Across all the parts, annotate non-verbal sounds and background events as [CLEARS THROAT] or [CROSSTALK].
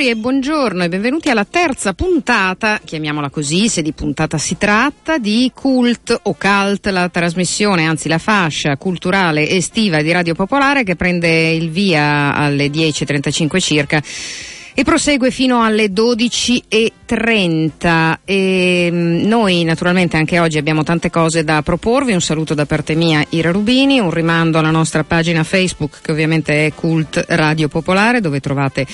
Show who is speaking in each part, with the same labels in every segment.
Speaker 1: Ascoltatori e buongiorno e benvenuti alla terza puntata, chiamiamola così se di puntata si tratta, di Cult o Cult, la trasmissione, anzi la fascia culturale estiva di Radio Popolare che prende il via alle 10.35 circa e prosegue fino alle 12.30 e mm, noi naturalmente anche oggi abbiamo tante cose da proporvi, un saluto da parte mia Ira Rubini, un rimando alla nostra pagina Facebook che ovviamente è Cult Radio Popolare dove trovate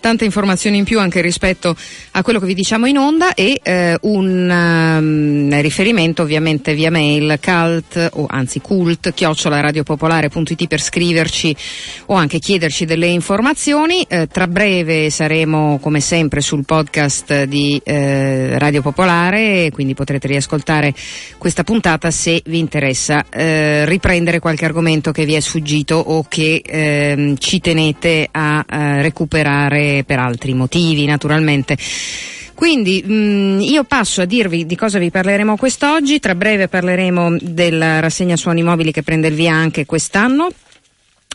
Speaker 1: tante informazioni in più anche rispetto a quello che vi diciamo in onda. E eh, un um, riferimento ovviamente via mail cult o anzi cult chiocciola radiopopolare.it per scriverci o anche chiederci delle informazioni. Eh, tra breve saremo come sempre sul podcast di eh, Radio Popolare quindi potrete riascoltare questa puntata se vi interessa eh, riprendere qualche argomento che vi è sfuggito o che ehm, ci tenete a eh, recuperare per altri motivi naturalmente. Quindi mh, mm, io passo a dirvi di cosa vi parleremo quest'oggi, tra breve parleremo della rassegna suoni mobili che prende il via anche quest'anno,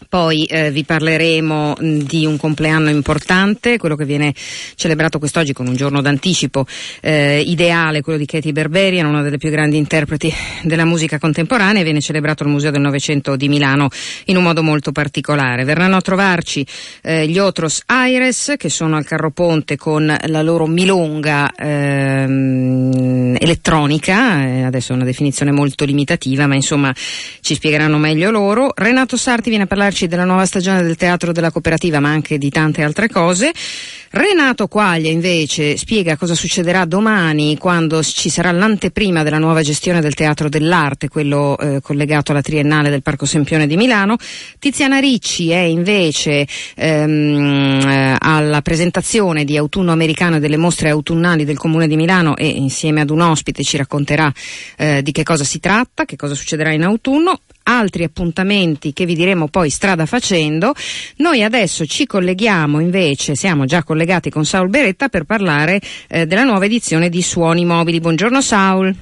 Speaker 1: poi eh, vi parleremo di un compleanno importante, quello che viene celebrato quest'oggi con un giorno d'anticipo eh, ideale, quello di Katie Berberian, una delle più grandi interpreti della musica contemporanea, viene celebrato al Museo del Novecento di Milano in un modo molto particolare. Verranno a trovarci eh, gli Otros Aires, che sono al Carro Ponte con la loro milonga ehm, elettronica, eh, adesso è una definizione molto limitativa, ma insomma ci spiegheranno meglio loro. Renato Sarti viene a parlarci della nuova stagione del teatro della cooperativa, ma anche di tante altre cose. Renato Quaglia invece spiega cosa succederà domani quando ci sarà l'anteprima della nuova gestione del teatro dell'arte, quello eh, collegato alla triennale del Parco Sempione di Milano. Tiziana Ricci è invece ehm, eh, alla presentazione di autunno americano e delle mostre autunnali del Comune di Milano e insieme ad un ospite ci racconterà eh, di che cosa si tratta, che cosa succederà in autunno altri appuntamenti che vi diremo poi strada facendo. Noi adesso ci colleghiamo invece, siamo già collegati con Saul Beretta per parlare eh, della nuova edizione di Suoni Mobili. Buongiorno Saul.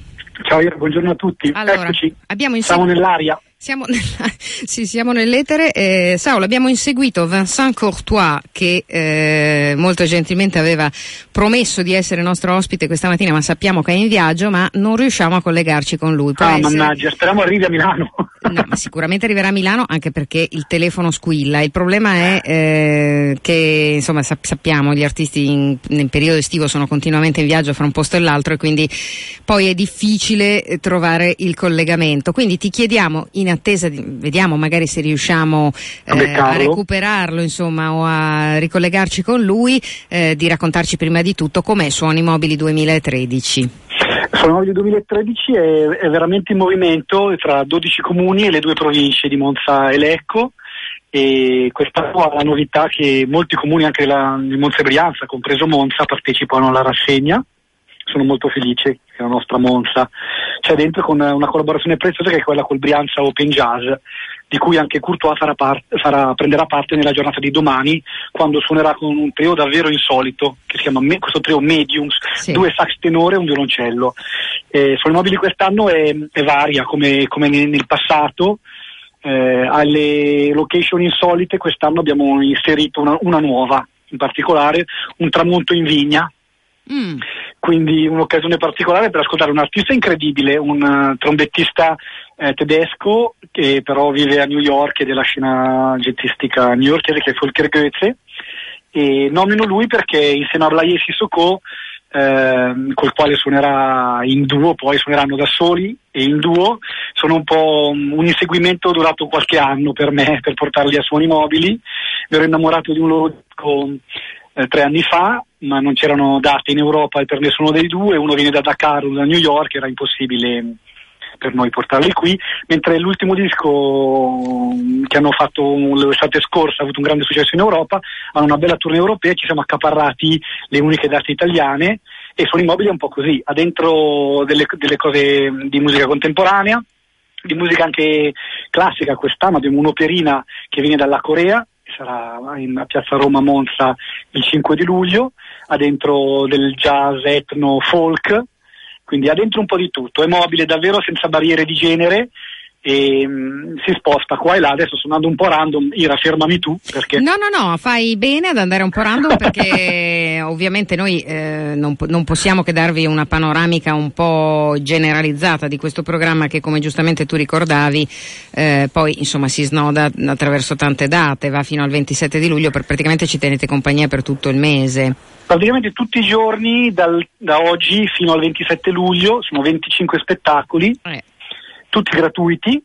Speaker 2: Ciao, buongiorno a tutti.
Speaker 1: Allora,
Speaker 2: Eccoci.
Speaker 1: Abbiamo
Speaker 2: Siamo nell'aria.
Speaker 1: Siamo, [LAUGHS] sì, siamo nell'etere. Eh, Saulo, abbiamo inseguito Vincent Courtois che eh, molto gentilmente aveva promesso di essere nostro ospite questa mattina, ma sappiamo che è in viaggio, ma non riusciamo a collegarci con lui.
Speaker 2: Può ah, essere... mannaggia, speriamo arrivi a Milano. [LAUGHS]
Speaker 1: No, ma sicuramente arriverà a Milano anche perché il telefono squilla. Il problema è eh, che, insomma, sappiamo, gli artisti in, nel periodo estivo sono continuamente in viaggio fra un posto e l'altro e quindi poi è difficile trovare il collegamento. Quindi ti chiediamo in attesa di, vediamo magari se riusciamo eh, a recuperarlo insomma o a ricollegarci con lui, eh, di raccontarci prima di tutto com'è Suoni Mobili 2013.
Speaker 2: Suoni Mobili 2013 è, è veramente in movimento tra 12 comuni e le due province di Monza e Lecco e quest'anno ha la novità che molti comuni anche la, di Monza e Brianza, compreso Monza, partecipano alla rassegna sono molto felice che la nostra Monza c'è dentro con una collaborazione preziosa che è quella col Brianza Open Jazz di cui anche Courtois farà parte, farà, prenderà parte nella giornata di domani quando suonerà con un trio davvero insolito che si chiama me, questo trio Mediums, sì. due sax tenore e un violoncello. Eh, Suoni mobili quest'anno è, è varia come, come nel, nel passato. Eh, alle location insolite quest'anno abbiamo inserito una, una nuova, in particolare un tramonto in vigna Mm. Quindi un'occasione particolare per ascoltare un artista incredibile, un uh, trombettista eh, tedesco che però vive a New York e della scena jazzistica newyorkese che è Volker Goethe e nomino lui perché insieme a Blaye Sissoko eh, col quale suonerà in duo, poi suoneranno da soli e in duo, sono un po' un inseguimento durato qualche anno per me per portarli a suoni mobili, mi ero innamorato di un loro disco eh, tre anni fa, ma non c'erano date in Europa per nessuno dei due, uno viene da Dakar, uno da New York, era impossibile per noi portarli qui, mentre l'ultimo disco che hanno fatto l'estate scorsa ha avuto un grande successo in Europa, hanno una bella tournée europea, ci siamo accaparrati le uniche date italiane e sono immobili un po' così, ha dentro delle, delle cose di musica contemporanea, di musica anche classica quest'anno, abbiamo un'operina che viene dalla Corea, sarà a Piazza Roma Monza il 5 di luglio, ha dentro del jazz etno folk, quindi ha dentro un po' di tutto, è mobile davvero senza barriere di genere e mh, si sposta qua e là, adesso sto andando un po' random, Ira fermami tu perché...
Speaker 1: No, no, no, fai bene ad andare un po' random perché [LAUGHS] ovviamente noi eh, non, non, possiamo che darvi una panoramica un po' generalizzata di questo programma che come giustamente tu ricordavi eh, poi insomma si snoda attraverso tante date, va fino al 27 di luglio, per praticamente ci tenete compagnia per tutto il mese.
Speaker 2: Praticamente tutti i giorni dal, da oggi fino al 27 luglio, sono 25 spettacoli. Eh tutti gratuiti,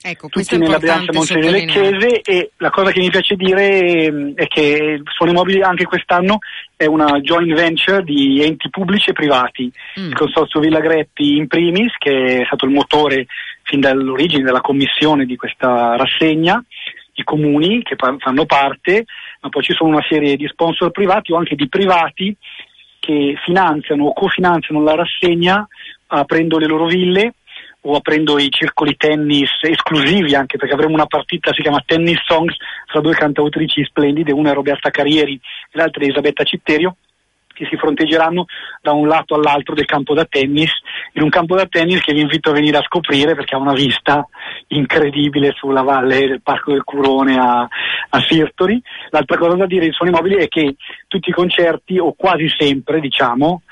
Speaker 1: ecco,
Speaker 2: tutti nella Brianza Monte delle Chiese e la cosa che mi piace dire ehm, è che Suoni Mobili anche quest'anno è una joint venture di enti pubblici e privati. Mm. Il consorzio Villa Greppi in primis, che è stato il motore fin dall'origine della commissione di questa rassegna, i comuni che fanno parte, ma poi ci sono una serie di sponsor privati o anche di privati che finanziano o cofinanziano la rassegna aprendo le loro ville o aprendo i circoli tennis esclusivi anche perché avremo una partita si chiama Tennis Songs fra due cantautrici splendide, una è Roberta Carrieri e l'altra è Elisabetta Citterio che si fronteggeranno da un lato all'altro del campo da tennis, in un campo da tennis che vi invito a venire a scoprire perché ha una vista incredibile sulla valle del Parco del Curone a, a Sirtori. L'altra cosa da dire in Suoni Mobili è che tutti i concerti, o quasi sempre diciamo,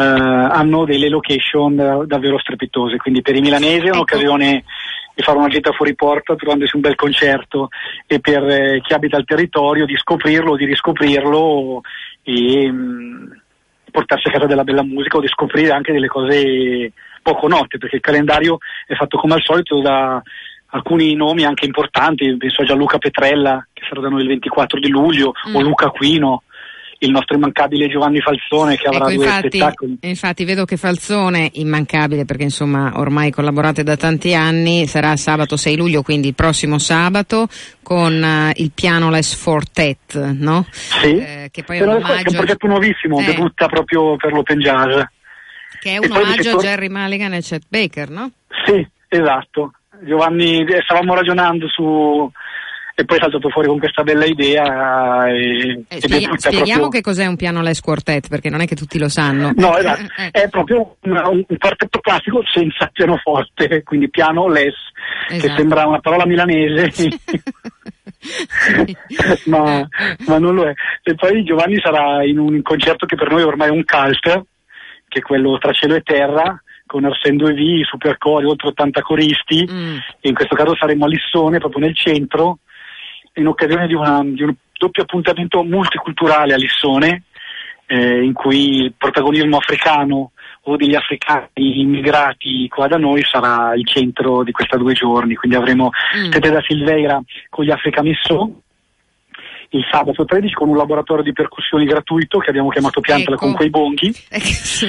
Speaker 2: hanno delle location eh, davvero strepitose, quindi per i milanesi è un'occasione ecco. di fare una gita fuori porta trovandosi un bel concerto e per eh, chi abita il territorio di scoprirlo, di riscoprirlo e mh, mm, portarsi a casa della bella musica o di scoprire anche delle cose poco note, perché il calendario è fatto come al solito da alcuni nomi anche importanti, penso a Gianluca Petrella che sarà da noi il 24 di luglio, mm. o Luca Quino, il nostro immancabile Giovanni Falzone che avrà ecco, due
Speaker 1: infatti,
Speaker 2: spettacoli.
Speaker 1: Infatti vedo che Falzone, immancabile perché insomma ormai collaborate da tanti anni, sarà sabato 6 luglio, quindi il prossimo sabato con uh, il Pianoless Fortet, no?
Speaker 2: Sì, eh, che poi è un, omaggio... è un progetto nuovissimo, eh. debutta proprio per l'Open Jazz.
Speaker 1: Che è un omaggio a Jerry Mulligan e Chet Baker, no?
Speaker 2: Sì, esatto. Giovanni, eh, stavamo ragionando su e poi è saltato fuori con questa bella idea. E,
Speaker 1: eh, spiega, spieghiamo proprio... che cos'è un piano less quartet, perché non è che tutti lo sanno.
Speaker 2: No, esatto. Eh. è proprio un, un quartetto classico senza pianoforte, quindi piano less, esatto. che sembra una parola milanese. [LAUGHS] ma, ma, non lo è. E poi Giovanni sarà in un concerto che per noi ormai è un cult, che è quello tra cielo e terra, con Arsen 2V, super cori, oltre 80 coristi, mm. e in questo caso saremo a Lissone, proprio nel centro, in occasione di, una, di un doppio appuntamento multiculturale a Lissone, eh, in cui il protagonismo africano o degli africani immigrati qua da noi sarà il centro di questi due giorni. Quindi avremo mm. Tete da Silveira con gli Africa Missò il sabato 13 con un laboratorio di percussioni gratuito che abbiamo chiamato Piantala ecco. con quei bonghi.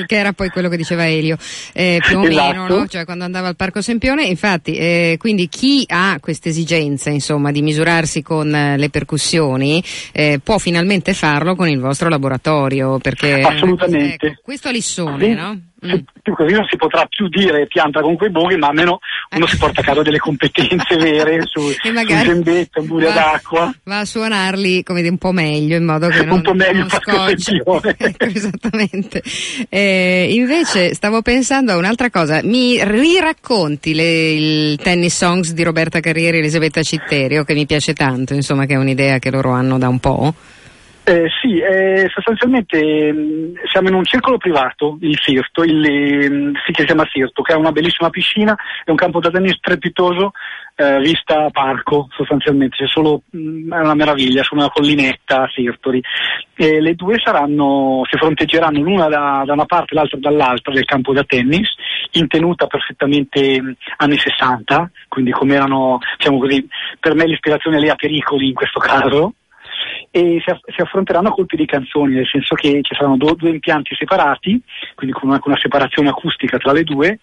Speaker 1: che era poi quello che diceva Elio, eh, più o esatto. meno, no? cioè quando andava al Parco Sempione. Infatti, eh, quindi chi ha queste esigenze insomma, di misurarsi con eh, le percussioni eh, può finalmente farlo con il vostro laboratorio. Perché,
Speaker 2: Assolutamente.
Speaker 1: Ecco, questo a Lissone, sì. no?
Speaker 2: Mm. così non si potrà più dire pianta con quei bughi, ma almeno uno si porta a casa delle competenze vere [LAUGHS] su, sul gembetto, in buria d'acqua.
Speaker 1: Va a suonarli come dire, un po' meglio, in modo che non,
Speaker 2: un po' meglio
Speaker 1: non [LAUGHS] ecco, esattamente. Eh, invece stavo pensando a un'altra cosa, mi riracconti le, il tennis songs di Roberta Carrieri e Elisabetta Citterio, che mi piace tanto, insomma, che è un'idea che loro hanno da un po'.
Speaker 2: Eh, sì, eh, sostanzialmente mh, mm, siamo in un circolo privato, il Sirto, il, mm, si chiama Sirto, che ha una bellissima piscina e un campo da tennis strepitoso, eh, vista parco sostanzialmente, c'è solo, mh, mm, è una meraviglia, su una collinetta a Sirtori. E le due saranno, si fronteggeranno l'una da, da una parte e l'altra dall'altra del campo da tennis, in tenuta perfettamente anni 60, quindi come erano, diciamo così, per me l'ispirazione lì a pericoli in questo caso e si, affronteranno a colpi di canzoni, nel senso che ci saranno do, due impianti separati, quindi con una, con una, separazione acustica tra le due,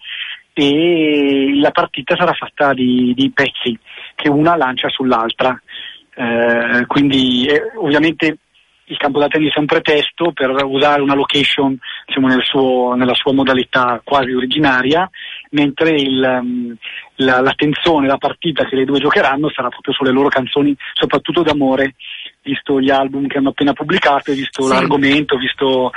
Speaker 2: e la partita sarà fatta di, di pezzi che una lancia sull'altra. Eh, quindi eh, ovviamente il campo da tennis è un pretesto per usare una location diciamo, nel suo, nella sua modalità quasi originaria, mentre il, um, la, l'attenzione, la partita che le due giocheranno sarà proprio sulle loro canzoni, soprattutto d'amore visto gli album che hanno appena pubblicato, visto sì. l'argomento, visto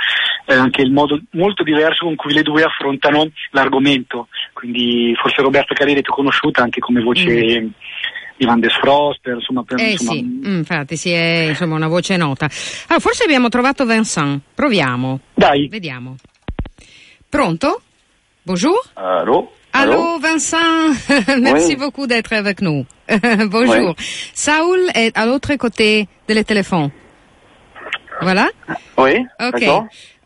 Speaker 2: eh, anche il modo molto diverso con cui le due affrontano l'argomento. Quindi forse Roberta Carriere ti ho conosciuta anche come voce mm. di Van des Frost, insomma, per,
Speaker 1: eh
Speaker 2: insomma...
Speaker 1: sì, mm, infatti sì, è insomma, una voce nota. Allora, forse abbiamo trovato Vincent, proviamo.
Speaker 2: Dai.
Speaker 1: Vediamo. Pronto? Bonjour.
Speaker 3: Allô
Speaker 1: Allô, Vincent, [LAUGHS] merci oui. beaucoup d'être avec nous. [LAUGHS] Bonjour. Oui. Saoul est à l'autre côté de téléphone. Voilà?
Speaker 3: Oui.
Speaker 1: Ok.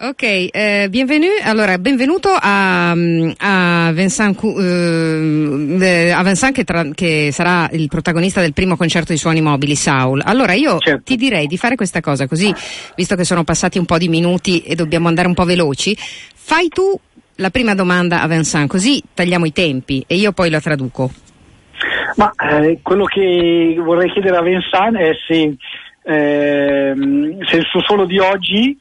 Speaker 1: Ok, eh, bienvenue. Allora, benvenuto a, a Vincent, eh, a Vincent che, tra, che, sarà il protagonista del primo concerto di suoni mobili, Saul. Allora, io certo. ti direi di fare questa cosa così, visto che sono passati un po' di minuti e dobbiamo andare un po' veloci, fai tu la prima domanda a Vincent, così tagliamo i tempi e io poi la traduco.
Speaker 2: Ma eh, quello che vorrei chiedere a Vincent è se, eh, se il suo solo di oggi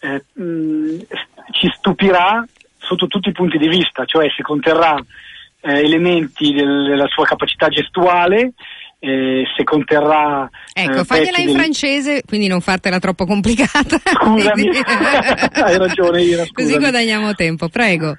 Speaker 2: eh, mh, ci stupirà sotto tutti i punti di vista, cioè se conterrà eh, elementi del, della sua capacità gestuale, eh, se conterrà.
Speaker 1: Ecco, eh, fagliela in del... francese, quindi non fartela troppo complicata. [LAUGHS]
Speaker 2: Scusami, [LAUGHS] hai ragione, Ira, [LAUGHS]
Speaker 1: Così guadagniamo tempo, prego.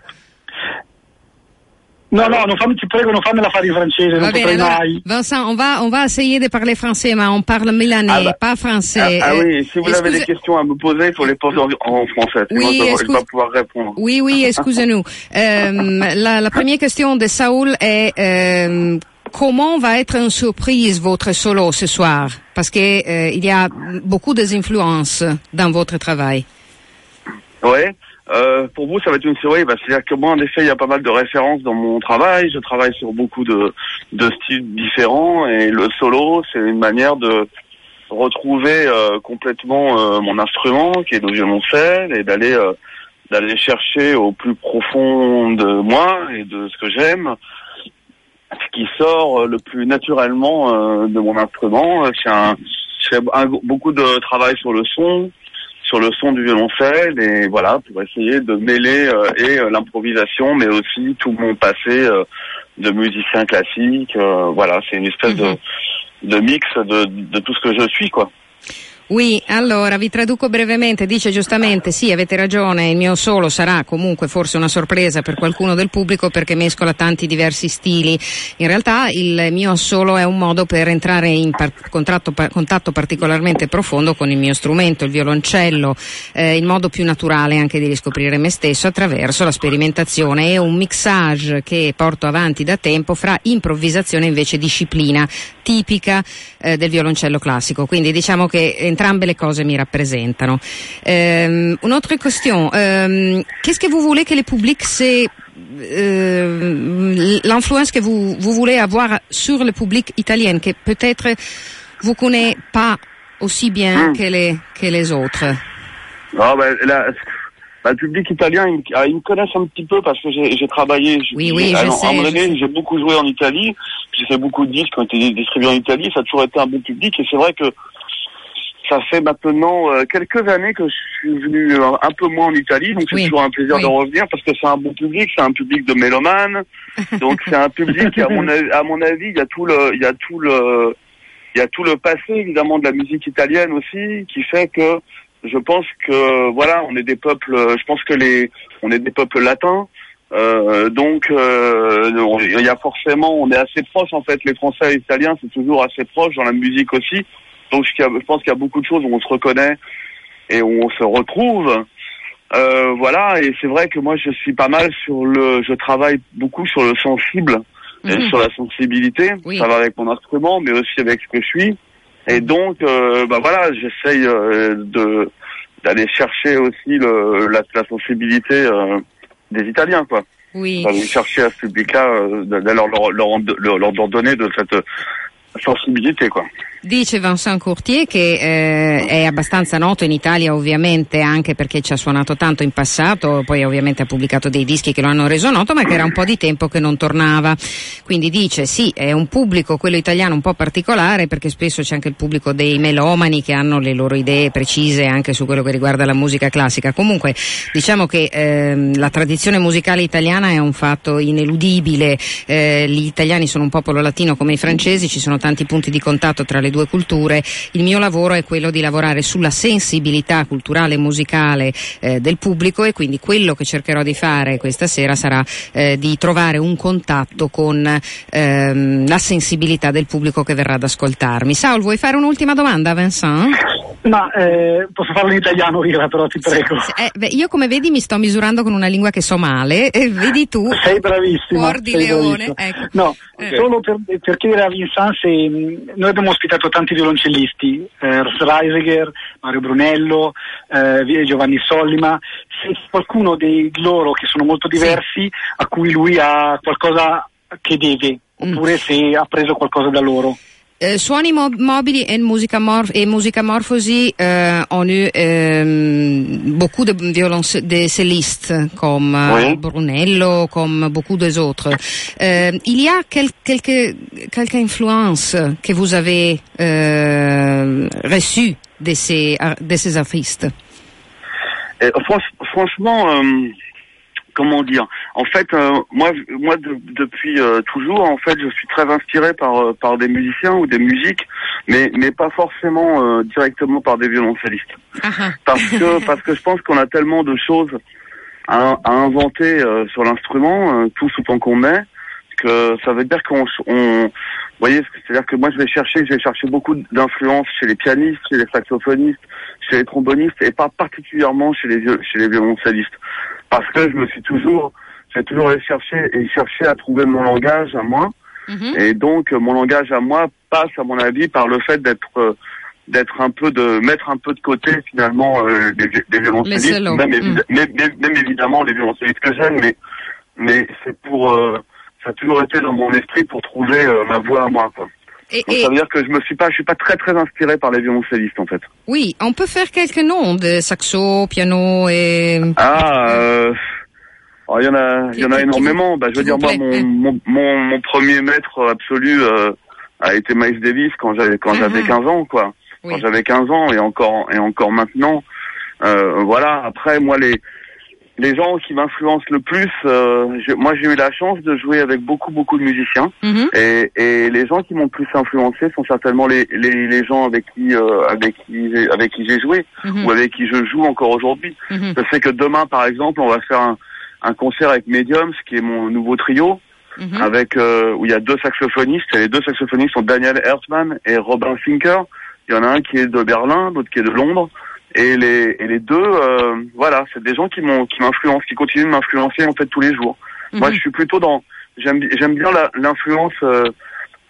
Speaker 2: No, no, non fammi, ti prego, non fammela fare in francese, Va non bene, allora, mai.
Speaker 1: Vincent, on va, on va essayer de parler français, mais on parle milanais, ah bah, pas français.
Speaker 3: Ah, ah oui, si vous avez des questions à me poser, il faut les poser en, français, sinon oui, je ne vais pas pouvoir répondre.
Speaker 1: Oui, oui, excusez-nous. euh, la, la, première question de Saoul est euh, comment va être une surprise votre solo ce soir? Parce qu'il euh, y a beaucoup d'influences dans votre travail.
Speaker 3: Oui. Euh, pour vous, ça va être une série. Bah, C'est-à-dire que moi, en effet, il y a pas mal de références dans mon travail. Je travaille sur beaucoup de, styles différents et le solo, c'est une manière de retrouver euh, complètement euh, mon instrument, qui est le violoncelle, et d'aller d'aller chercher au plus profond de moi et de ce que j'aime, ce qui sort le plus naturellement de mon instrument. C'est un, un, beaucoup de travail sur le son, sur le son du violoncelle et voilà pour essayer de mêler euh, et euh, l'improvisation mais aussi tout mon passé euh, de musicien classique. Voilà c'est une espèce de, de mix de, de tout ce que je suis quoi
Speaker 1: Oui, allora vi traduco brevemente, dice giustamente sì, avete ragione, il mio solo sarà comunque forse una sorpresa per qualcuno del pubblico perché mescola tanti diversi stili. In realtà il mio solo è un modo per entrare in par- contratto, pa- contatto particolarmente profondo con il mio strumento, il violoncello, eh, il modo più naturale anche di riscoprire me stesso attraverso la sperimentazione e un mixage che porto avanti da tempo fra improvvisazione e invece disciplina tipica eh, del violoncello classico. Quindi diciamo che entrambe les cose mi rappresentano. Euh, une autre question, euh, qu'est-ce que vous voulez que le public c'est euh, l'influence que vous, vous voulez avoir sur le public italien, que peut-être vous connaissez pas aussi bien mm. que, les, que les autres?
Speaker 3: Non, ben, bah, le public italien, ils, ils, me connaissent un petit peu parce que j'ai travaillé.
Speaker 1: Oui, oui, je sais.
Speaker 3: J'ai beaucoup joué en Italie. J'ai fait beaucoup de disques qui ont été distribués en Italie. Ça a toujours été un bon public. Et c'est vrai que ça fait maintenant euh, quelques années que je suis venu euh, un peu moins en Italie, donc c'est toujours un plaisir de revenir parce que c'est un bon public, c'est un public de mélomanes, [LAUGHS] donc c'est un public à mon avis, à mon avis, il y a tout le, il y a tout le, il y a tout le passé évidemment de la musique italienne aussi, qui fait que je pense que voilà, on est des peuples, je pense que les, on est des peuples latins. Euh, donc il y a forcément, on est assez proches en fait, les Français et les Italiens, c'est toujours assez proche dans la musique aussi. Donc je pense qu'il y a beaucoup de choses où on se reconnaît et où on se retrouve. Euh, voilà, et c'est vrai que moi je suis pas mal sur le, je travaille beaucoup sur le sensible, et mhm. sur la sensibilité. Ça va avec mon instrument, mais aussi avec ce que je suis. Et donc, euh, bah voilà, j'essaye euh, de d'aller chercher aussi le, la, la sensibilité euh, des Italiens, quoi.
Speaker 1: Oui.
Speaker 3: D'aller chercher à ce public-là, euh, d'aller leur, leur, leur, leur donner de cette sensibilité, quoi.
Speaker 1: Dice Vincent Courtier che eh, è abbastanza noto in Italia ovviamente anche perché ci ha suonato tanto in passato, poi ovviamente ha pubblicato dei dischi che lo hanno reso noto, ma che era un po' di tempo che non tornava. Quindi dice sì, è un pubblico, quello italiano, un po' particolare perché spesso c'è anche il pubblico dei melomani che hanno le loro idee precise anche su quello che riguarda la musica classica. Comunque diciamo che eh, la tradizione musicale italiana è un fatto ineludibile, eh, gli italiani sono un popolo latino come i francesi, ci sono tanti punti di contatto tra le le due culture, il mio lavoro è quello di lavorare sulla sensibilità culturale e musicale eh, del pubblico e quindi quello che cercherò di fare questa sera sarà eh, di trovare un contatto con ehm, la sensibilità del pubblico che verrà ad ascoltarmi. Saul, vuoi fare un'ultima domanda, Vincent?
Speaker 2: Ma eh, posso farlo in italiano, Ira, però ti prego.
Speaker 1: Eh, beh, io come vedi mi sto misurando con una lingua che so male, eh, vedi tu.
Speaker 2: Sei bravissima.
Speaker 1: Cuor di leone. Ecco.
Speaker 2: No, okay. solo per, per, chiedere a Vincent se mm, noi abbiamo ospitato tanti violoncellisti, eh, Reisiger, Mario Brunello, eh, Giovanni Sollima, se qualcuno di loro che sono molto diversi sì. a cui lui ha qualcosa che deve, mm. oppure mm. se ha preso qualcosa da loro.
Speaker 1: Euh, suoni mo- mobili et musicamorf- et musicamorphosie euh, ont eu euh, beaucoup de violoncellistes comme euh, oui. Brunello, comme beaucoup des autres. Euh, il y a quel- quelques, quelques influences que vous avez euh, reçues de ces, de ces artistes?
Speaker 3: Eh, Franchement, comment dire? En fait, euh, moi, moi depuis euh, toujours, en fait, je suis très inspiré par euh, par des musiciens ou des musiques, mais mais pas forcément directement par des violoncellistes. Ah ah. Parce que [LAUGHS] parce que je pense qu'on a tellement de choses à, à inventer sur l'instrument, tout autant qu'on met, que ça veut dire qu'on on, voyez, c'est-à-dire que moi je vais chercher, je vais chercher beaucoup d'influence chez les pianistes, chez les saxophonistes, chez les trombonistes, et pas particulièrement chez les chez les violoncellistes parce que je me suis toujours, j'ai toujours cherché et cherché à trouver mon langage à moi. Mhm. Et donc mon langage à moi passe, à mon avis, par le fait d'être euh, d'être un peu de mettre un peu de côté finalement euh, des, des violoncellistes, même, mm. même, évidemment les violoncellistes que j'aime, mais mais c'est pour euh, ça a toujours été dans mon esprit pour trouver euh, ma voix à moi quoi. Et, Donc, ça veut dire que je me suis pas, je suis pas très très inspiré par les violoncellistes en fait.
Speaker 1: Oui, on peut faire quelques noms de saxo, piano et.
Speaker 3: Ah, euh, il y en a, il y en a énormément. Bah, je veux dire moi, mon, mon, mon, mon, premier maître absolu euh, a été Miles Davis quand j'avais quand j'avais 15 ans quoi. Quand j'avais 15 ans et encore et encore maintenant. Euh, voilà. Après moi les les gens qui m'influencent le plus, euh, moi j'ai eu la chance de jouer avec beaucoup beaucoup de musiciens mhm. et, et, les gens qui m'ont le plus influencé sont certainement les, les, les gens avec qui euh, avec qui j'ai, avec qui j'ai joué mhm. ou avec qui je joue encore aujourd'hui. Je sais que demain par exemple on va faire un, un concert avec Mediums qui est mon nouveau trio avec euh, où il y a deux saxophonistes et les deux saxophonistes sont Daniel Hertzmann et Robin Finker. Il y en a un qui est de Berlin, l'autre qui est de Londres. Et les, et les deux, euh, voilà, c'est des gens qui m'ont, qui m'influencent, qui continuent de m'influencer en fait tous les jours. Moi, mhm. je suis plutôt dans, j'aime, j'aime bien l'influence euh,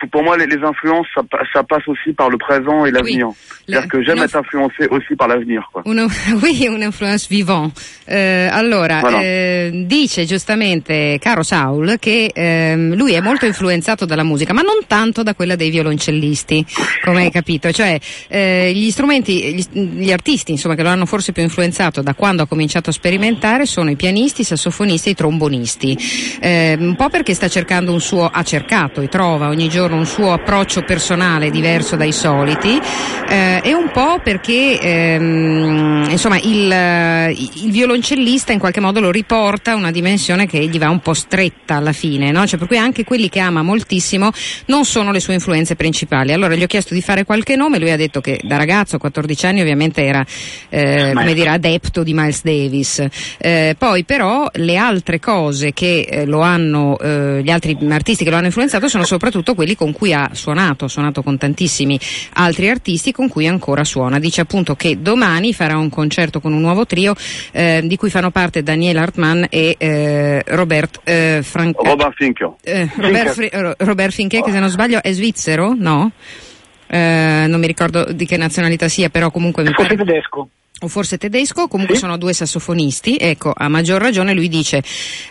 Speaker 3: pour moi, les, les influences, ça, ça, passe aussi par le présent et l'avenir. Oui, C'est-à-dire que j'aime être influencé aussi par l'avenir. [LAUGHS]
Speaker 1: Oui, un'influence vivant. Eh, allora, voilà. eh, dice giustamente caro Saul che eh, lui è molto influenzato dalla musica, ma non tanto da quella dei violoncellisti, come hai capito. Cioè, eh, gli strumenti, gli, gli, artisti, insomma, che lo hanno forse più influenzato da quando ha cominciato a sperimentare sono i pianisti, i sassofonisti e i trombonisti. Eh, un po' perché sta cercando un suo, ha cercato e trova ogni giorno un suo approccio personale diverso dai soliti eh, e un po' perché ehm, insomma il, il, violoncellista in qualche modo lo riporta a una dimensione che gli va un po' stretta alla fine, no? cioè per cui anche quelli che ama moltissimo non sono le sue influenze principali. Allora gli ho chiesto di fare qualche nome, lui ha detto che da ragazzo, a 14 anni ovviamente era eh, come dire, adepto di Miles Davis, eh, poi però le altre cose che eh, lo hanno, eh, gli altri artisti che lo hanno influenzato sono soprattutto quelli con cui ha suonato, ha suonato con tantissimi altri artisti con cui ancora suona. Dice appunto che domani farà un concerto con un nuovo trio eh, di cui fanno parte Daniele Hartmann e eh, Robert eh, Frank...
Speaker 3: Robert Finke.
Speaker 1: Eh, Robert, Fri- Robert Finke, che se non sbaglio è svizzero, no? Eh, non mi ricordo di che nazionalità sia, però comunque mi
Speaker 2: pare... tedesco
Speaker 1: o forse tedesco, comunque sì. sono due sassofonisti, ecco, a maggior ragione lui dice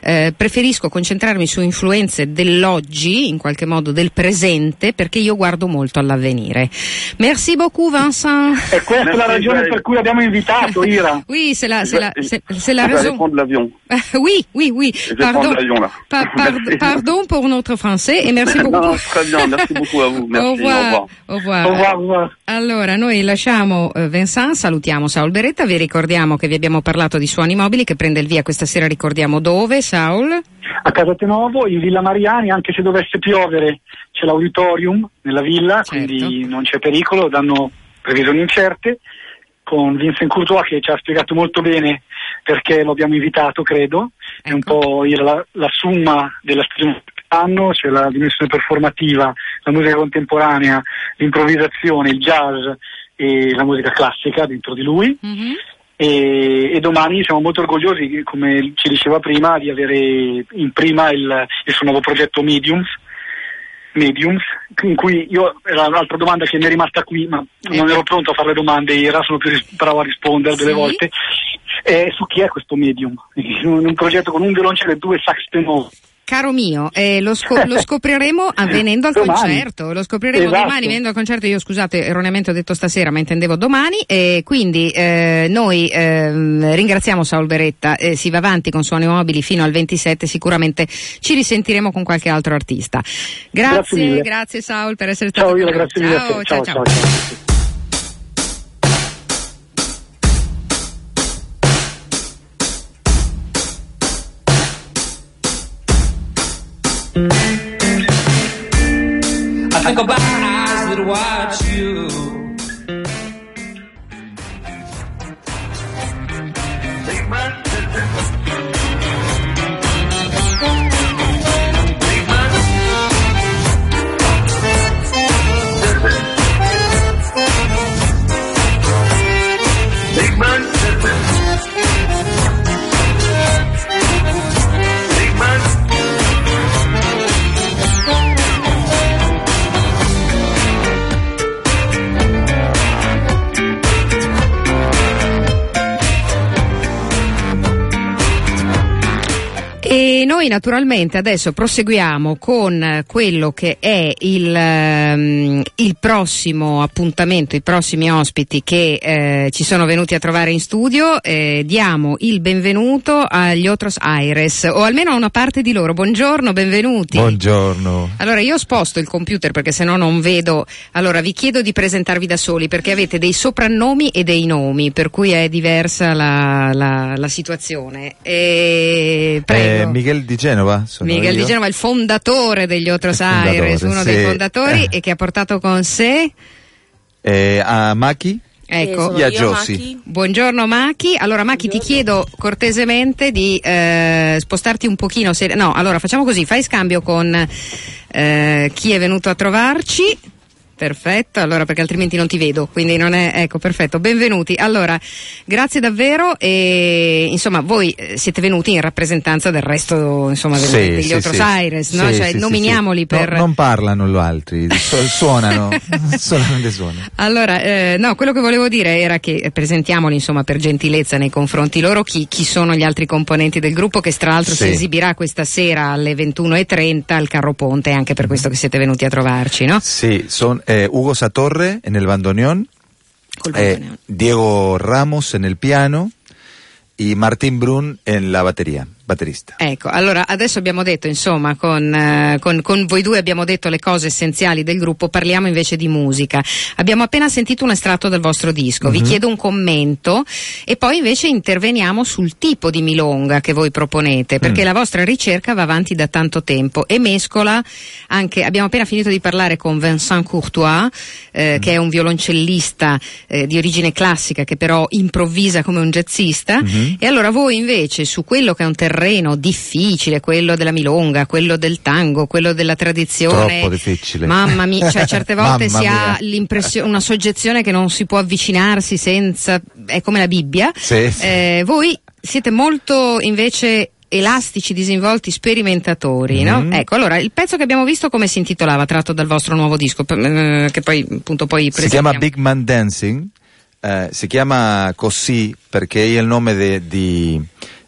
Speaker 1: eh, preferisco concentrarmi su influenze dell'oggi, in qualche modo del presente, perché io guardo molto all'avvenire. Merci beaucoup Vincent.
Speaker 2: E questa Merci è la ragione per cui abbiamo invitato Ira. [LAUGHS]
Speaker 1: oui, c'est la, c'est la, c'est, c'est la raison. [LAUGHS] oui, oui, oui. Pardon, pa, [LAUGHS] par, pardon pour notre français e merci beaucoup.
Speaker 3: No, très bien, merci beaucoup à vous. Merci,
Speaker 1: au revoir. Au revoir. Au revoir. Au revoir. Allora, noi lasciamo eh, Vincent, salutiamo Saul Beretta, vi ricordiamo che vi abbiamo parlato di suoni mobili che prende il via questa sera, ricordiamo dove, Saul?
Speaker 2: A Casate Novo, in Villa Mariani, anche se dovesse piovere c'è l'auditorium nella villa, certo. quindi non c'è pericolo, danno previsioni incerte, con Vincent Courtois che ci ha spiegato molto bene perché lo abbiamo invitato, credo, ecco. è un ecco. po' la, la summa della stagione anno, c'è la dimensione performativa, la musica contemporanea, l'improvvisazione, il jazz e la musica classica dentro di lui. Mm-hmm. E, e, domani siamo molto orgogliosi, come ci diceva prima, di avere in prima il, il suo nuovo progetto Mediums, Mediums, in cui io era l'altra domanda che mi è rimasta qui, ma non ero pronto a fare le domande, era sono più bravo a rispondere sì. delle volte, è su chi è questo Medium, [LAUGHS] in un progetto con un violoncello e due sax tenori
Speaker 1: Caro mio, eh, lo, scop- lo, [LAUGHS] scopriremo venendo al domani. concerto, lo scopriremo esatto. domani venendo al concerto, io scusate erroneamente ho detto stasera ma intendevo domani e quindi eh, noi eh, ringraziamo Saul Beretta, eh, si va avanti con suoni mobili fino al 27, sicuramente ci risentiremo con qualche altro artista. Grazie, grazie, grazie Saul per essere stato
Speaker 2: ciao,
Speaker 1: con
Speaker 2: noi. Ciao, ciao, ciao. ciao. ciao. I think about eyes that watch you.
Speaker 1: Noi naturalmente adesso proseguiamo con quello che è il, um, il prossimo appuntamento, i prossimi ospiti che eh, ci sono venuti a trovare in studio. Eh, diamo il benvenuto agli Otros Aires, o almeno a una parte di loro. Buongiorno, benvenuti.
Speaker 4: Buongiorno.
Speaker 1: Allora io sposto il computer perché sennò non vedo. Allora vi chiedo di presentarvi da soli perché avete dei soprannomi e dei nomi, per cui è diversa la, la, la situazione. E, prego.
Speaker 4: Eh, Miguel di Genova.
Speaker 1: Miguel
Speaker 4: io.
Speaker 1: di Genova, il fondatore degli Otros Aires, uno sì. dei fondatori eh. e che ha portato con sé
Speaker 4: eh, a Maki.
Speaker 1: Ecco,
Speaker 4: e a Giossi.
Speaker 1: Buongiorno Machi. Allora Machi ti chiedo cortesemente di eh, spostarti un pochino. Se... No, allora facciamo così, fai scambio con eh, chi è venuto a trovarci. Perfetto, allora perché altrimenti non ti vedo, quindi non è, ecco, perfetto, benvenuti. Allora, grazie davvero e insomma voi eh, siete venuti in rappresentanza del resto, insomma, del,
Speaker 4: sì,
Speaker 1: degli
Speaker 4: sì,
Speaker 1: Otros
Speaker 4: sì.
Speaker 1: Aires, no? Cioè, nominiamoli per...
Speaker 4: No, non parlano gli altri, [LAUGHS] suonano, [LAUGHS] solamente suonano.
Speaker 1: Allora, eh, no, quello che volevo dire era che presentiamoli, insomma, per gentilezza nei confronti loro, chi, chi sono gli altri componenti del gruppo che tra l'altro si esibirà questa sera alle 21.30 al Carro Ponte, anche per questo che siete venuti a trovarci, no?
Speaker 4: Sì, sono eh, Hugo Satorre en el bandoneón,
Speaker 1: eh,
Speaker 4: Diego Ramos en el piano y Martín Brun en la batería. Batterista.
Speaker 1: Ecco, allora adesso abbiamo detto, insomma, con, eh, con, con, voi due abbiamo detto le cose essenziali del gruppo, parliamo invece di musica. Abbiamo appena sentito un estratto del vostro disco, mm-hmm. vi mhm. chiedo un commento e poi invece interveniamo sul tipo di milonga che voi proponete, perché mm. la vostra ricerca va avanti da tanto tempo e mescola anche, abbiamo appena finito di parlare con Vincent Courtois, eh, mm. che è un violoncellista eh, di origine classica che però improvvisa come un jazzista, mm-hmm. e allora voi invece su quello che è un terreno terreno difficile, quello della milonga, quello del tango, quello della tradizione.
Speaker 4: Troppo difficile.
Speaker 1: Mamma mia, cioè certe [LAUGHS] volte si ha l'impressione, una soggezione che non si può avvicinarsi senza, è come la Bibbia.
Speaker 4: Sì, sì.
Speaker 1: Eh, voi siete molto invece elastici, disinvolti, sperimentatori, mm-hmm. no? Ecco, allora il pezzo che abbiamo visto come si intitolava, tratto dal vostro nuovo disco, eh, che poi appunto poi
Speaker 4: Si chiama Big Man Dancing, eh, si chiama così perché è il nome di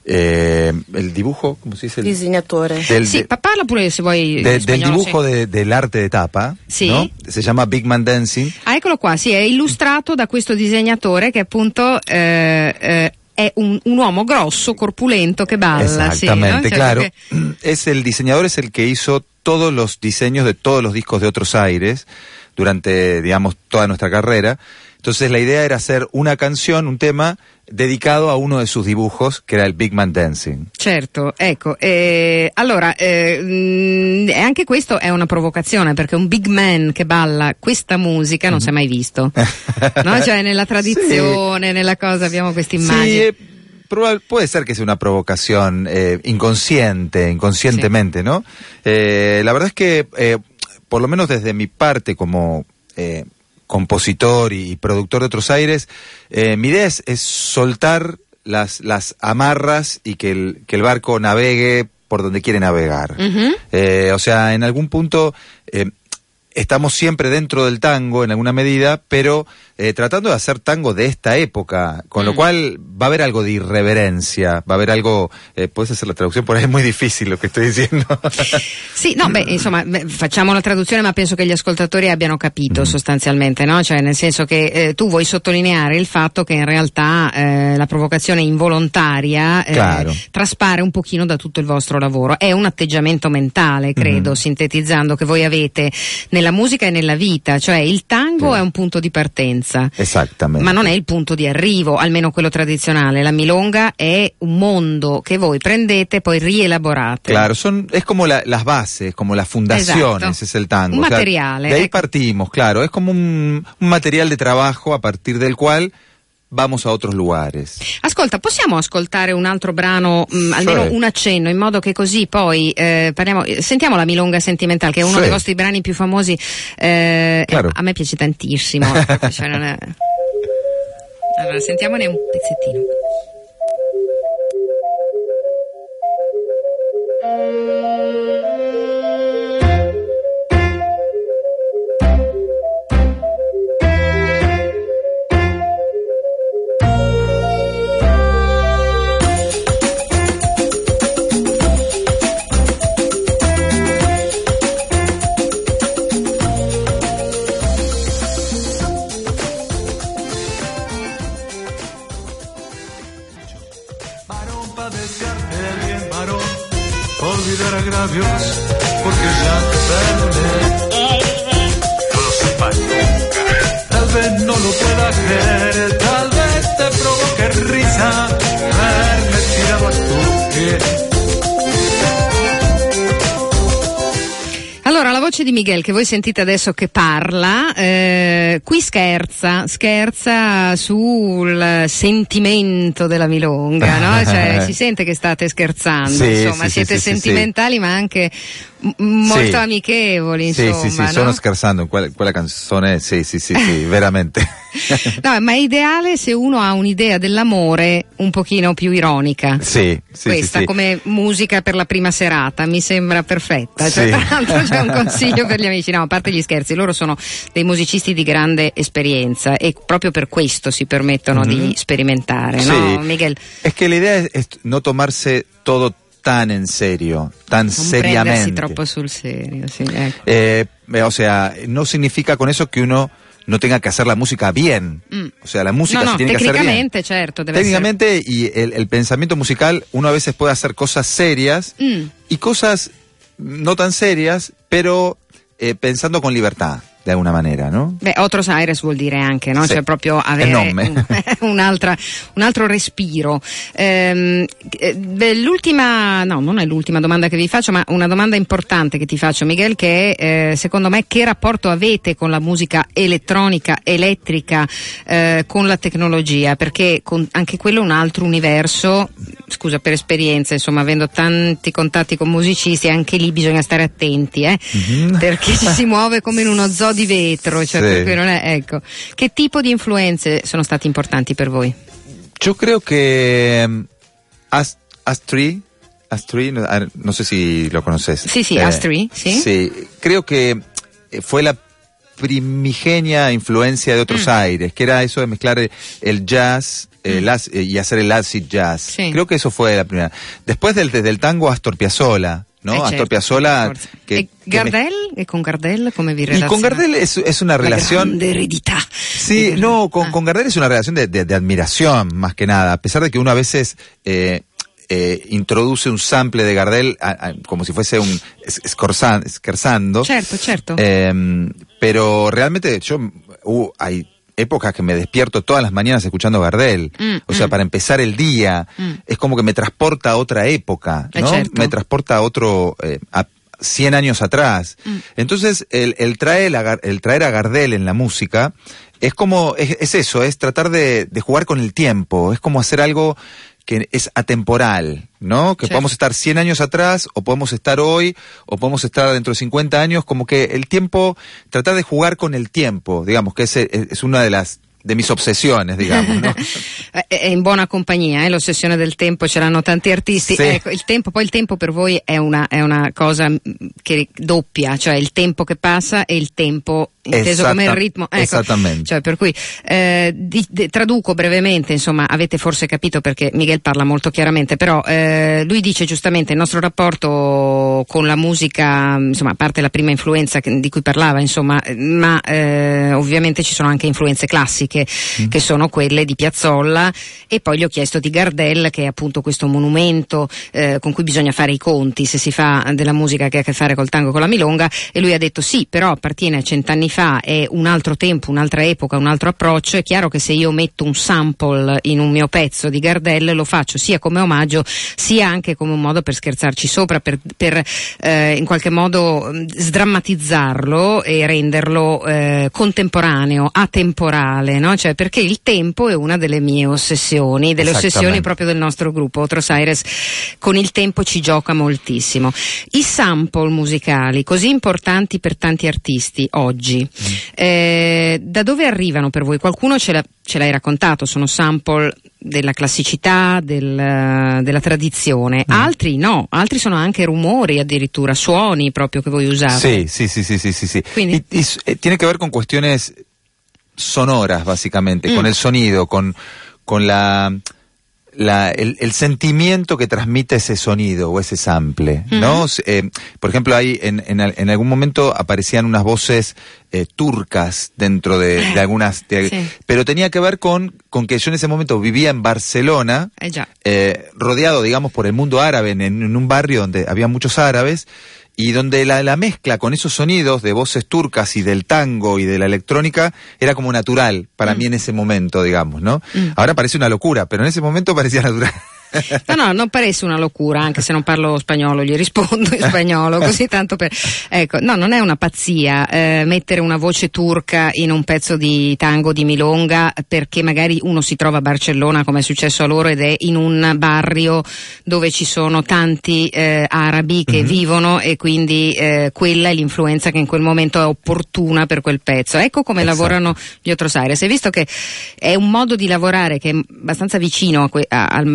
Speaker 4: eh, el dibujo, ¿cómo se dice?
Speaker 1: Disegnatore. Del, sì, parla pure se vuoi.
Speaker 4: De, del dibujo sì. de, dell'arte de tapa, sì. no? si chiama Big Man Dancing.
Speaker 1: Ah, eccolo qua, sì, è illustrato da questo disegnatore che appunto eh, eh, è un, un, uomo grosso, corpulento que balla.
Speaker 4: Exactamente,
Speaker 1: sí, ¿no?
Speaker 4: claro. Que... [CLEARS THROAT] Es el diseñador, es el que hizo todos los diseños de todos los discos de Otros Aires durante, digamos, toda nuestra carrera. Entonces la idea era hacer una canción, un tema dedicato a uno de sus dibujos, che era il Big Man Dancing.
Speaker 1: Certo, ecco, eh, allora eh, mh, anche questo è una provocazione perché un big man che balla questa musica non mm. si è mai visto, [LAUGHS] no? Cioè nella tradizione, sì. nella cosa abbiamo questa immagine. Sì, eh,
Speaker 4: puede ser que sea una provocación eh, inconsciente, inconscientemente, sí. ¿no? Eh, la verdad es que, eh, por lo menos desde mi parte como compositor y, productor de otros aires, eh, mi idea es, soltar las, las amarras y que el, que el barco navegue por donde quiere navegar. Eh, o sea, en algún punto estamos siempre dentro del tango en alguna medida, pero eh, tratando de hacer tango de esta época, con lo mm. cual va a haber algo de irreverencia, va a haber algo, eh, puedes hacer la traduzione, por ahí è molto difficile lo che sto dicendo.
Speaker 1: sì, [LAUGHS] no, beh, insomma, facciamo la traduzione, ma penso che gli ascoltatori abbiano capito mm. sostanzialmente, no? Cioè, nel senso che eh, tu vuoi sottolineare il fatto che in realtà eh, la provocazione involontaria eh, traspare un pochino da tutto il vostro lavoro. È un atteggiamento mentale, credo, mm. sintetizzando, che voi avete nella musica e nella vita, cioè il tango sì. è un punto di partenza partenza.
Speaker 4: Esattamente.
Speaker 1: Ma non è il punto di arrivo, almeno quello tradizionale. La milonga è un mondo che voi prendete e poi rielaborate.
Speaker 4: Claro, son, es como la, las bases, como las fundaciones,
Speaker 1: Exacto.
Speaker 4: es el tango.
Speaker 1: Un o sea, materiale.
Speaker 4: De ahí ecco. partimos, claro. Es como un, un material de trabajo a partir del cual vamos a otros lugares.
Speaker 1: Ascolta, possiamo ascoltare un altro brano, mh, mm, almeno un accenno, in modo che così poi eh, parliamo, sentiamo la Milonga Sentimentale, che è uno sì. dei vostri brani più famosi. Eh, claro. a me piace tantissimo. [LAUGHS] cioè è... Allora, sentiamone un pezzettino. Voce di Miguel che voi sentite adesso che parla, eh, qui scherza, scherza sul sentimento della milonga, no? [LAUGHS] Cioè, si sente che state scherzando, sì, insomma, sì, siete sì, sentimentali ma anche molto amichevoli, insomma.
Speaker 4: Sì, sì, sì,
Speaker 1: no?
Speaker 4: sono scherzando quella, quella canzone, sì, sì, sì, sì [LAUGHS] veramente.
Speaker 1: no, ma è ideale se uno ha un'idea dell'amore un pochino più ironica.
Speaker 4: Sì, sì
Speaker 1: Questa come musica per la prima serata mi sembra perfetta. Cioè, tra l'altro c'è un consiglio [LAUGHS] per gli amici. No, a parte gli scherzi, loro sono dei musicisti di grande esperienza e proprio per questo si permettono mm-hmm. di sperimentare, no, Miguel?
Speaker 4: È che l'idea è non tomarsi tutto tan en serio, tan
Speaker 1: non
Speaker 4: seriamente.
Speaker 1: troppo sul serio, sí, ecco.
Speaker 4: eh, o sea, no significa con eso que uno no tenga que hacer la música bien. Mm. O sea, la música
Speaker 1: no, no,
Speaker 4: se tiene que hacer bien.
Speaker 1: Técnicamente, certo, debe
Speaker 4: Técnicamente, ser. y el, el, pensamiento musical, uno a veces puede hacer cosas serias mm. y cosas no tan serias, pero eh, pensando con libertad. di alguna maniera, no?
Speaker 1: Beh, Otros Aires vuol dire anche, no? Sì. Cioè proprio avere un, [LAUGHS] un, altro respiro. Ehm, beh, l'ultima, no, non è l'ultima domanda che vi faccio, ma una domanda importante che ti faccio, Miguel, che è, eh, secondo me, che rapporto avete con la musica elettronica, elettrica, eh, con la tecnologia? Perché con, anche quello è un altro universo, scusa per esperienza, insomma, avendo tanti contatti con musicisti, anche lì bisogna stare attenti, eh? mm-hmm. Perché ci si muove come in uno zoo di vetro, cioè sì. non è, ecco. Che tipo di influenze sono state importanti per voi?
Speaker 4: Io credo che um, Ast- Astri, Astri, no sé si lo conoces.
Speaker 1: Sí, sí, eh, Astri, sí.
Speaker 4: Sí, creo que fue la primigenia influencia de otros mm. aires, que era eso de mezclar el jazz el, mm. y hacer el acid jazz. Sí. Creo que eso fue la primera. Después del, del tango Astor Piazzolla, ¿no? Eh, Astor Piazzolla.
Speaker 1: Que, e Gardel, que con Gardel come vi
Speaker 4: Y con Gardel es, es una relación.
Speaker 1: de heredità.
Speaker 4: Sí, no, con, ah. con, Gardel es una relación de, de, de, admiración más que nada, a pesar de que uno a veces eh, eh, introduce un sample de Gardel a, a, como si fuese un scherzando.
Speaker 1: Certo, certo.
Speaker 4: Eh, pero realmente yo uh, hay épocas que me despierto todas las mañanas escuchando Gardel. Mm, o sea, mm. para empezar el día, mm. es como que me transporta a otra época, ¿no? Me transporta a otro, eh, a 100 años atrás. Entonces, el, el, traer, el traer a Gardel en la música es como, es, eso, es tratar de, de, jugar con el tiempo, es como hacer algo que es atemporal, ¿no? Que podemos estar 100 años atrás, o podemos estar hoy, o podemos estar dentro de 50 años, como que el tiempo, tratar de jugar con el tiempo, digamos, que es, es una de las de mis obsessioni, diciamo. No?
Speaker 1: in buona compagnia, eh? l'ossessione del tempo, ce l'hanno tanti artisti. Sì. Ecco, il tempo, poi il tempo per voi è una, è una cosa che doppia, cioè il tempo che passa e il tempo inteso Esatta, come il ritmo. Ecco,
Speaker 4: esattamente.
Speaker 1: Cioè, per cui eh, di, di, traduco brevemente, insomma, avete forse capito perché Miguel parla molto chiaramente, però eh, lui dice giustamente il nostro rapporto con la musica, insomma, a parte la prima influenza che, di cui parlava, insomma, ma eh, ovviamente ci sono anche influenze classiche mm. che sono quelle di Piazzolla e poi gli ho chiesto di Gardel che è appunto questo monumento eh, con cui bisogna fare i conti se si fa della musica che ha a che fare col tango con la milonga e lui ha detto sì, però appartiene a cent'anni fa è un altro tempo, un'altra epoca, un altro approccio, è chiaro che se io metto un sample in un mio pezzo di Gardel lo faccio sia come omaggio sia anche come un modo per scherzarci sopra, per, per eh, in qualche modo mm, sdrammatizzarlo e renderlo eh, contemporaneo, atemporale, no? cioè, perché il tempo è una delle mie ossessioni, delle ossessioni proprio del nostro gruppo. Otros Aires con il tempo ci gioca moltissimo. I sample musicali, così importanti per tanti artisti oggi, Eh, da dove arrivano per voi? Qualcuno ce, l'ha, ce l'hai raccontato, sono sample della classicità, del, della tradizione, mm. altri no, altri sono anche rumori addirittura, suoni proprio che voi usate.
Speaker 4: Sì, sì, sì, sì, sì, sì. sì. Quindi... Y, y, eh, tiene que ver con cuestiones sonoras, básicamente, mm. con el sonido, con, con la la, el, el, sentimiento que transmite ese sonido o ese sample, ¿no? eh, por ejemplo, hay en, en, en, algún momento aparecían unas voces eh, turcas dentro de, de algunas, de, sí. pero tenía que ver con, con que yo en ese momento vivía en Barcelona, eh, rodeado, digamos, por el mundo árabe, en, en un barrio donde había muchos árabes, y donde la, la, mezcla con esos sonidos de voces turcas y del tango y de la electrónica era como natural para mm. mí en ese momento, digamos, ¿no? Mm. Ahora parece una locura, pero en ese momento parecía natural.
Speaker 1: No, no, non paresse una locura, anche se non parlo spagnolo, gli rispondo in spagnolo, [LAUGHS] così tanto per... Ecco, no, non è una pazzia eh, mettere una voce turca in un pezzo di tango di milonga perché magari uno si trova a Barcellona, come è successo a loro, ed è in un barrio dove ci sono tanti eh, arabi che mm-hmm. vivono e quindi eh, quella è l'influenza che in quel momento è opportuna per quel pezzo. Ecco come esatto. lavorano gli Otros Aires. Hai visto che è un modo di lavorare che è abbastanza vicino a, que- a, al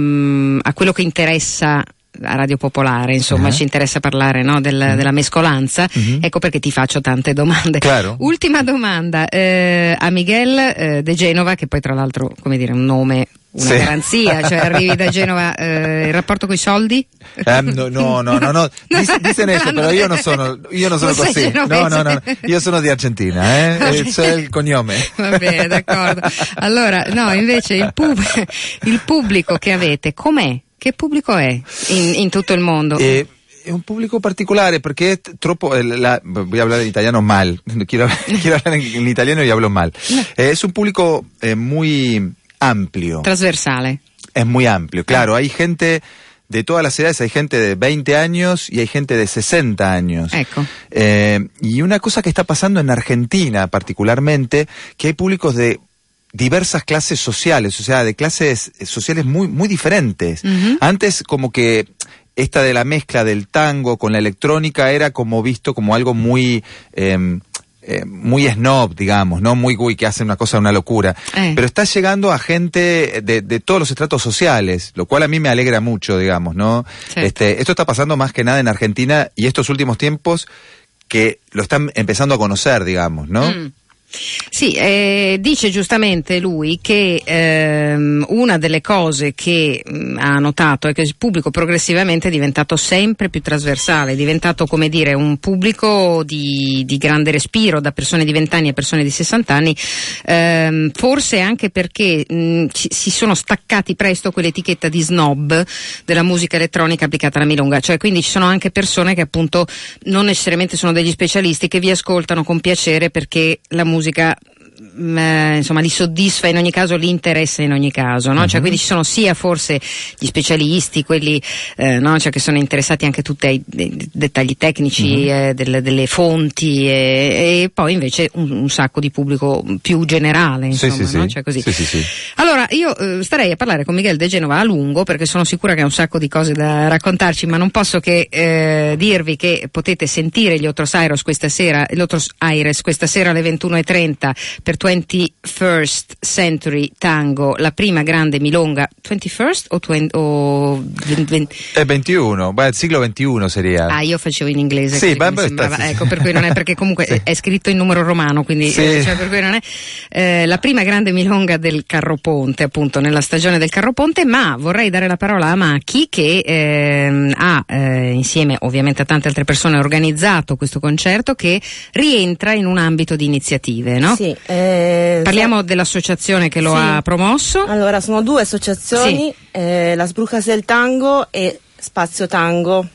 Speaker 1: a quello che interessa a Radio Popolare, insomma, uh-huh. ci interessa parlare no, del, uh-huh. della mescolanza, uh-huh. ecco perché ti faccio tante domande.
Speaker 4: Claro.
Speaker 1: Ultima domanda eh, a Miguel eh, De Genova, che poi tra l'altro, come dire, un nome una sì. garanzia, cioè arrivi da Genova, eh, il rapporto con i soldi?
Speaker 4: Um, no, no, no, no, no. [LAUGHS] Dice Nescio, però io non sono, io non sono non così. No, no, no, io sono di Argentina, eh? [LAUGHS] c'è il cognome.
Speaker 1: Va bene, d'accordo. Allora, no, invece il, pub- il pubblico che avete, com'è? Che pubblico è in, in tutto il mondo?
Speaker 4: Eh, è un pubblico particolare perché è troppo. Eh, la, voy a hablar en italiano mal. Quiero, [LAUGHS] quiero hablar [LAUGHS] en, italiano y hablo mal. Eh, es un público eh, muy amplio.
Speaker 1: Transversale.
Speaker 4: Es muy amplio, claro. Hay gente de todas las edades, hay gente de 20 años y hay gente de 60 años.
Speaker 1: Ecco.
Speaker 4: Eh, y una cosa que está pasando en Argentina particularmente, que hay públicos de diversas clases sociales, o sea, de clases sociales muy, muy diferentes. Antes como que esta de la mezcla del tango con la electrónica era como visto como algo muy... Eh, eh, muy snob, digamos, ¿no? Muy uy, que hace una cosa, una locura. Eh. Pero está llegando a gente de, de, todos los estratos sociales, lo cual a mí me alegra mucho, digamos, ¿no? Sí. Este, esto está pasando más que nada en Argentina y estos últimos tiempos que lo están empezando a conocer, digamos, ¿no? Mm.
Speaker 1: Sì, eh, dice giustamente lui che ehm, una delle cose che mh, mm, ha notato è che il pubblico progressivamente è diventato sempre più trasversale, è diventato come dire un pubblico di, di grande respiro da persone di 20 anni a persone di 60 anni, ehm, forse anche perché mh, mm, ci, si sono staccati presto quell'etichetta di snob della musica elettronica applicata alla milonga, cioè quindi ci sono anche persone che appunto non necessariamente sono degli specialisti che vi ascoltano con piacere perché la musica musica mh, eh, insomma li soddisfa in ogni caso l'interesse in ogni caso, no? uh-huh. cioè, mhm. quindi ci sono sia forse gli specialisti, quelli eh, no? cioè, che sono interessati anche a tutti ai dettagli tecnici uh-huh. eh, delle, delle, fonti e, e poi invece un, un, sacco di pubblico più generale, insomma, sì, sì, no? cioè, così.
Speaker 4: Sì,
Speaker 1: allora io eh, starei a parlare con Miguel De Genova a lungo perché sono sicura che ha un sacco di cose da raccontarci, ma non posso che eh, dirvi che potete sentire gli Otros Aires questa sera, Aires questa sera alle 21.30 per 21st Century Tango, la prima grande milonga 21st o, 20, o
Speaker 4: 20? È 21, beh, il siglo 21 seria.
Speaker 1: Ah, io facevo in inglese.
Speaker 4: Sì, beh,
Speaker 1: sembrava, ecco, per cui non è perché comunque [LAUGHS] sì. è scritto in numero romano, quindi sì. eh, cioè, per cui non è eh, la prima grande milonga del Carroponte, appunto, nella stagione del Carroponte, ma vorrei dare la parola a Macchi che eh, ha eh, insieme ovviamente a tante altre persone organizzato questo concerto che rientra in un ambito di iniziative, no?
Speaker 5: Sì, eh,
Speaker 1: Parliamo sì. dell'associazione che lo sì. ha promosso.
Speaker 5: Allora, sono due associazioni, sì. eh, la Sbrucas del Tango e Spazio Tango.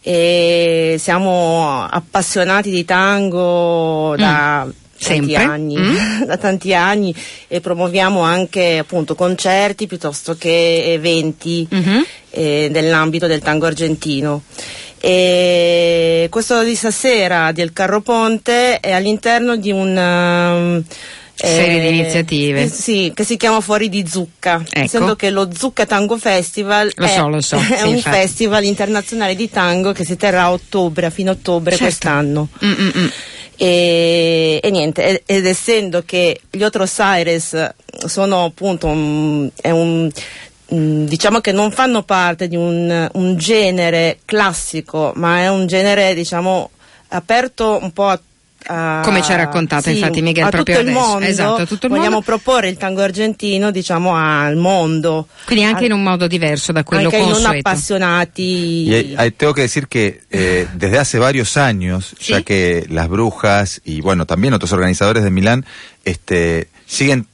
Speaker 5: E siamo appassionati di tango da mm. Tanti anni, mm. [LAUGHS] da tanti anni e promuoviamo anche appunto concerti piuttosto che eventi mm-hmm. eh, nell'ambito del tango argentino. E questo di stasera del Carro Ponte è all'interno di un um,
Speaker 1: serie eh, di iniziative.
Speaker 5: Eh, sì, che si chiama Fuori di Zucca. Ecco. Essendo che lo Zucca Tango Festival
Speaker 1: lo
Speaker 5: è,
Speaker 1: so, lo so, [LAUGHS]
Speaker 5: è
Speaker 1: sì,
Speaker 5: un
Speaker 1: infatti.
Speaker 5: festival internazionale di tango che si terrà a ottobre, a fine ottobre certo. quest'anno.
Speaker 1: Mm-mm.
Speaker 5: E, e, niente, ed, ed, essendo che gli Otros Aires sono appunto un, un Mm, diciamo che non fanno parte di un, un, genere classico, ma è un genere diciamo aperto un po' a
Speaker 1: come ci ha raccontato
Speaker 5: sì,
Speaker 1: infatti Miguel
Speaker 5: a
Speaker 1: proprio
Speaker 5: tutto
Speaker 1: adesso.
Speaker 5: il mondo,
Speaker 1: esatto, tutto il
Speaker 5: vogliamo
Speaker 1: mondo.
Speaker 5: proporre il tango argentino diciamo al mondo
Speaker 1: quindi anche a, in un modo diverso da quello
Speaker 5: anche
Speaker 1: consueto
Speaker 5: non appassionati
Speaker 4: y, y, tengo que decir que eh, desde hace varios años ¿Sí? ya que las brujas y bueno también otros organizadores de Milán este siguen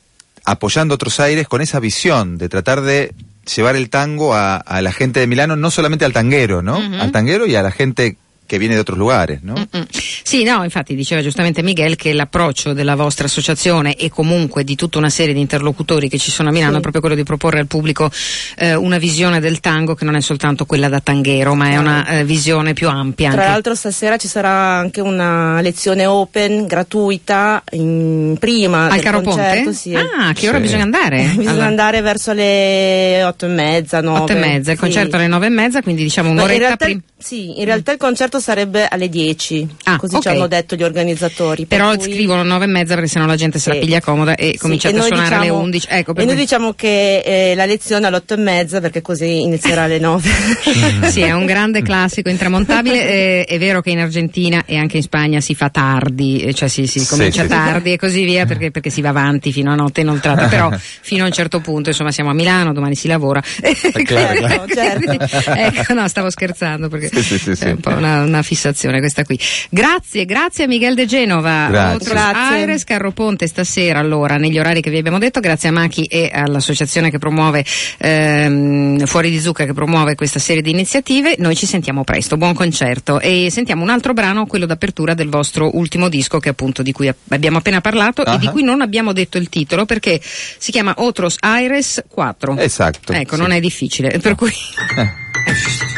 Speaker 4: apoyando otros aires con esa visión de tratar de llevar el tango a, a, la gente de Milano, no solamente al tanguero, ¿no? Uh -huh. Al tanguero y a la gente che viene da altri luoghi, no? Mm-mm.
Speaker 1: Sì, no, infatti diceva giustamente Miguel che l'approccio della vostra associazione e comunque di tutta una serie di interlocutori che ci sono a Milano sì. è proprio quello di proporre al pubblico eh, una visione del tango che non è soltanto quella da tanghero, ma è una eh, visione più ampia.
Speaker 5: Tra
Speaker 1: anche.
Speaker 5: l'altro stasera ci sarà anche una lezione open gratuita in prima
Speaker 1: al
Speaker 5: Caro
Speaker 1: Ponte?
Speaker 5: Sì.
Speaker 1: Ah, che ora
Speaker 4: sì.
Speaker 1: bisogna andare? [LAUGHS]
Speaker 5: bisogna
Speaker 1: allora.
Speaker 5: andare verso le otto e mezza, nove.
Speaker 1: Otto e mezza, il concerto alle nove e mezza, quindi diciamo un'oretta prima.
Speaker 5: Sì, in realtà il concerto sarebbe alle 10,
Speaker 1: ah,
Speaker 5: così
Speaker 1: okay.
Speaker 5: ci hanno detto gli organizzatori.
Speaker 1: Però
Speaker 5: per cui...
Speaker 1: scrivono 9 e mezza perché sennò la gente se la piglia comoda e
Speaker 5: sì,
Speaker 1: cominciate
Speaker 5: e
Speaker 1: a suonare
Speaker 5: diciamo,
Speaker 1: alle 11. Ecco,
Speaker 5: e noi
Speaker 1: cui...
Speaker 5: diciamo che eh, la lezione alle 8 e mezza perché così inizierà alle 9. [LAUGHS]
Speaker 1: sì, è un grande [LAUGHS] classico intramontabile. eh, è vero che in Argentina e anche in Spagna si fa tardi, cioè si, si comincia
Speaker 4: sì,
Speaker 1: tardi e così via perché, perché, si va avanti fino a notte inoltrata. Però [LAUGHS] fino a un certo punto, insomma, siamo a Milano, domani si lavora.
Speaker 5: Claro, certo.
Speaker 1: ecco, no, stavo scherzando perché
Speaker 4: sì, sì, sì,
Speaker 1: è un po' una, una, fissazione questa qui. Grazie, grazie a Miguel De Genova.
Speaker 4: Grazie.
Speaker 1: grazie. Aires, Carro Ponte stasera allora negli orari che vi abbiamo detto, grazie a Machi e all'associazione che promuove ehm, Fuori di Zucca che promuove questa serie di iniziative. Noi ci sentiamo presto, buon concerto e sentiamo un altro brano, quello d'apertura del vostro ultimo disco che appunto di cui abbiamo appena parlato uh-huh. e di cui non abbiamo detto il titolo perché si chiama Otros Aires 4.
Speaker 4: Esatto.
Speaker 1: Ecco,
Speaker 4: sì.
Speaker 1: non è difficile, per cui [LAUGHS] [LAUGHS]